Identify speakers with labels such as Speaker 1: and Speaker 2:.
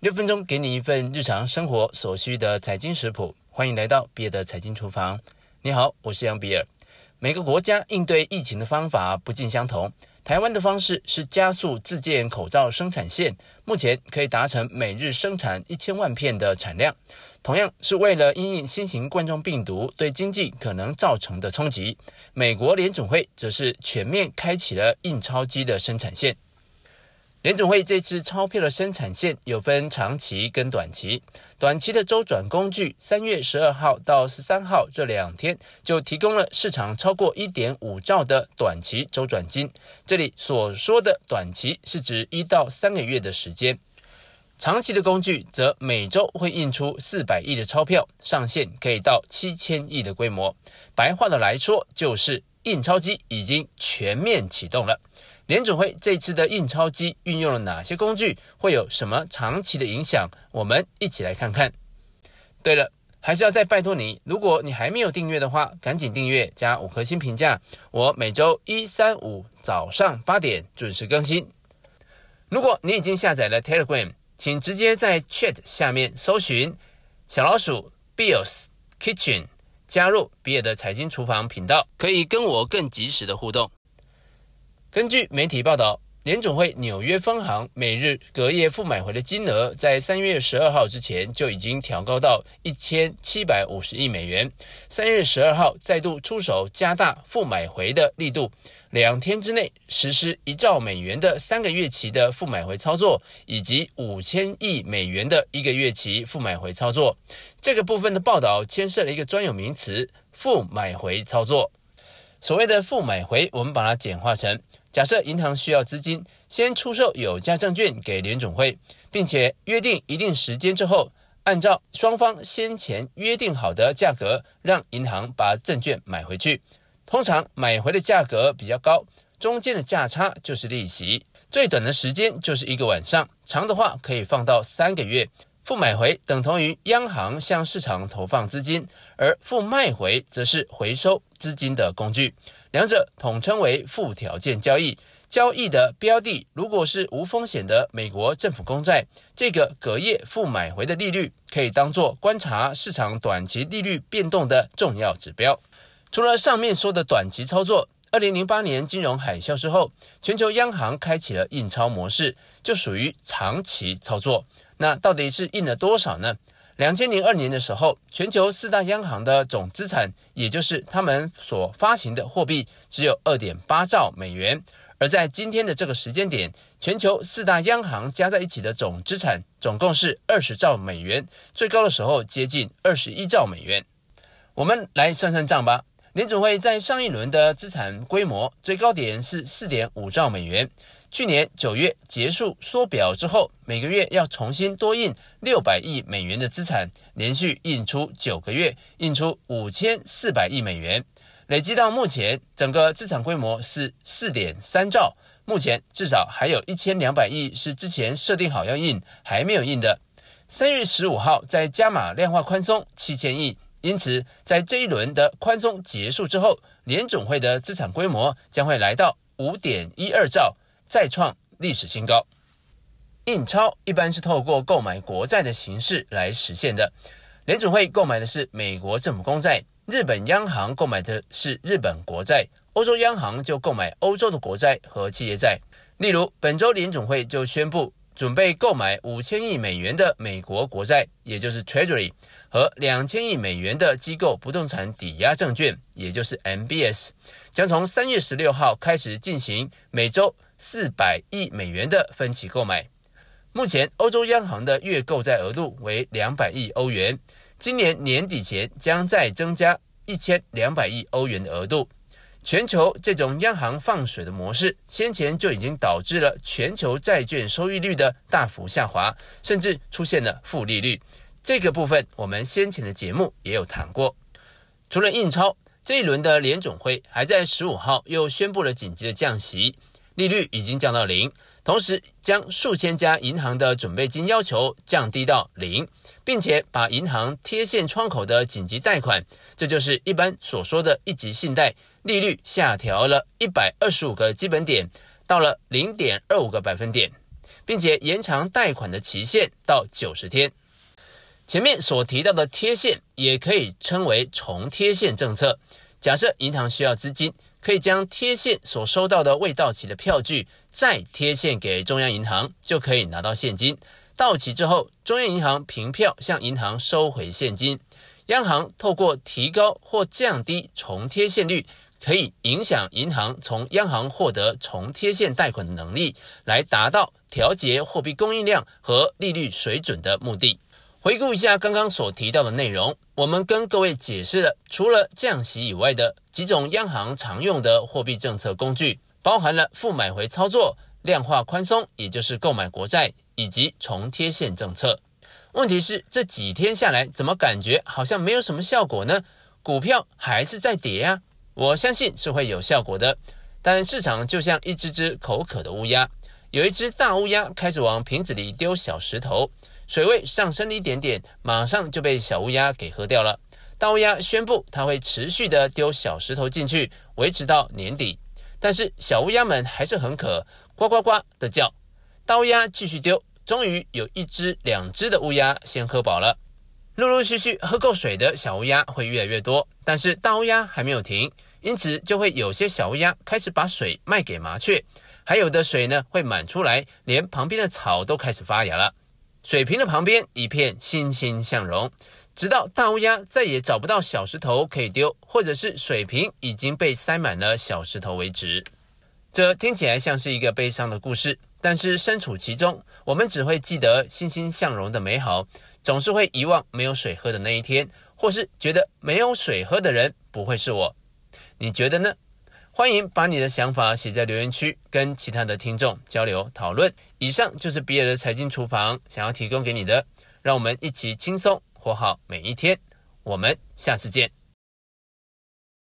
Speaker 1: 六分钟给你一份日常生活所需的财经食谱，欢迎来到比尔的财经厨房。你好，我是杨比尔。每个国家应对疫情的方法不尽相同。台湾的方式是加速自建口罩生产线，目前可以达成每日生产一千万片的产量。同样是为了因应新型冠状病毒对经济可能造成的冲击，美国联总会则是全面开启了印钞机的生产线。联总会这次钞票的生产线有分长期跟短期，短期的周转工具，三月十二号到十三号这两天就提供了市场超过一点五兆的短期周转金。这里所说的短期是指一到三个月的时间。长期的工具则每周会印出四百亿的钞票，上限可以到七千亿的规模。白话的来说，就是印钞机已经全面启动了。联准会这次的印钞机运用了哪些工具？会有什么长期的影响？我们一起来看看。对了，还是要再拜托你，如果你还没有订阅的话，赶紧订阅加五颗星评价。我每周一、三、五早上八点准时更新。如果你已经下载了 Telegram，请直接在 Chat 下面搜寻小老鼠 Bill's Kitchen，加入比尔的财经厨房频道，可以跟我更及时的互动。根据媒体报道，联总会纽约分行每日隔夜负买回的金额，在三月十二号之前就已经调高到一千七百五十亿美元。三月十二号再度出手，加大负买回的力度。两天之内实施一兆美元的三个月期的负买回操作，以及五千亿美元的一个月期负买回操作。这个部分的报道牵涉了一个专有名词“负买回操作”。所谓的负买回，我们把它简化成：假设银行需要资金，先出售有价证券给联总会，并且约定一定时间之后，按照双方先前约定好的价格，让银行把证券买回去。通常买回的价格比较高，中间的价差就是利息。最短的时间就是一个晚上，长的话可以放到三个月。负买回等同于央行向市场投放资金，而负卖回则是回收资金的工具。两者统称为负条件交易。交易的标的如果是无风险的美国政府公债，这个隔夜负买回的利率可以当做观察市场短期利率变动的重要指标。除了上面说的短期操作，二零零八年金融海啸之后，全球央行开启了印钞模式，就属于长期操作。那到底是印了多少呢？两千零二年的时候，全球四大央行的总资产，也就是他们所发行的货币，只有二点八兆美元。而在今天的这个时间点，全球四大央行加在一起的总资产，总共是二十兆美元，最高的时候接近二十一兆美元。我们来算算账吧。联准会在上一轮的资产规模最高点是四点五兆美元。去年九月结束缩表之后，每个月要重新多印六百亿美元的资产，连续印出九个月，印出五千四百亿美元，累积到目前，整个资产规模是四点三兆。目前至少还有一千两百亿是之前设定好要印还没有印的。三月十五号再加码量化宽松七千亿。因此，在这一轮的宽松结束之后，联总会的资产规模将会来到五点一二兆，再创历史新高。印钞一般是透过购买国债的形式来实现的。联总会购买的是美国政府公债，日本央行购买的是日本国债，欧洲央行就购买欧洲的国债和企业债。例如，本周联总会就宣布。准备购买五千亿美元的美国国债，也就是 Treasury，和两千亿美元的机构不动产抵押证券，也就是 MBS，将从三月十六号开始进行每周四百亿美元的分期购买。目前，欧洲央行的月购债额度为两百亿欧元，今年年底前将再增加一千两百亿欧元的额度。全球这种央行放水的模式，先前就已经导致了全球债券收益率的大幅下滑，甚至出现了负利率。这个部分我们先前的节目也有谈过。除了印钞，这一轮的联总会还在十五号又宣布了紧急的降息，利率已经降到零。同时，将数千家银行的准备金要求降低到零，并且把银行贴现窗口的紧急贷款，这就是一般所说的一级信贷，利率下调了一百二十五个基本点，到了零点二五个百分点，并且延长贷款的期限到九十天。前面所提到的贴现，也可以称为重贴现政策。假设银行需要资金，可以将贴现所收到的未到期的票据再贴现给中央银行，就可以拿到现金。到期之后，中央银行凭票向银行收回现金。央行透过提高或降低重贴现率，可以影响银行从央行获得重贴现贷款的能力，来达到调节货币供应量和利率水准的目的。回顾一下刚刚所提到的内容，我们跟各位解释了除了降息以外的几种央行常用的货币政策工具，包含了负买回操作、量化宽松，也就是购买国债，以及重贴现政策。问题是这几天下来，怎么感觉好像没有什么效果呢？股票还是在跌啊！我相信是会有效果的，但市场就像一只只口渴的乌鸦，有一只大乌鸦开始往瓶子里丢小石头。水位上升了一点点，马上就被小乌鸦给喝掉了。大乌鸦宣布，它会持续的丢小石头进去，维持到年底。但是小乌鸦们还是很渴，呱呱呱的叫。大乌鸦继续丢，终于有一只、两只的乌鸦先喝饱了。陆陆续续喝够水的小乌鸦会越来越多，但是大乌鸦还没有停，因此就会有些小乌鸦开始把水卖给麻雀，还有的水呢会满出来，连旁边的草都开始发芽了。水瓶的旁边一片欣欣向荣，直到大乌鸦再也找不到小石头可以丢，或者是水瓶已经被塞满了小石头为止。这听起来像是一个悲伤的故事，但是身处其中，我们只会记得欣欣向荣的美好，总是会遗忘没有水喝的那一天，或是觉得没有水喝的人不会是我。你觉得呢？欢迎把你的想法写在留言区，跟其他的听众交流讨论。以上就是比尔的财经厨房想要提供给你的，让我们一起轻松活好每一天。我们下次见。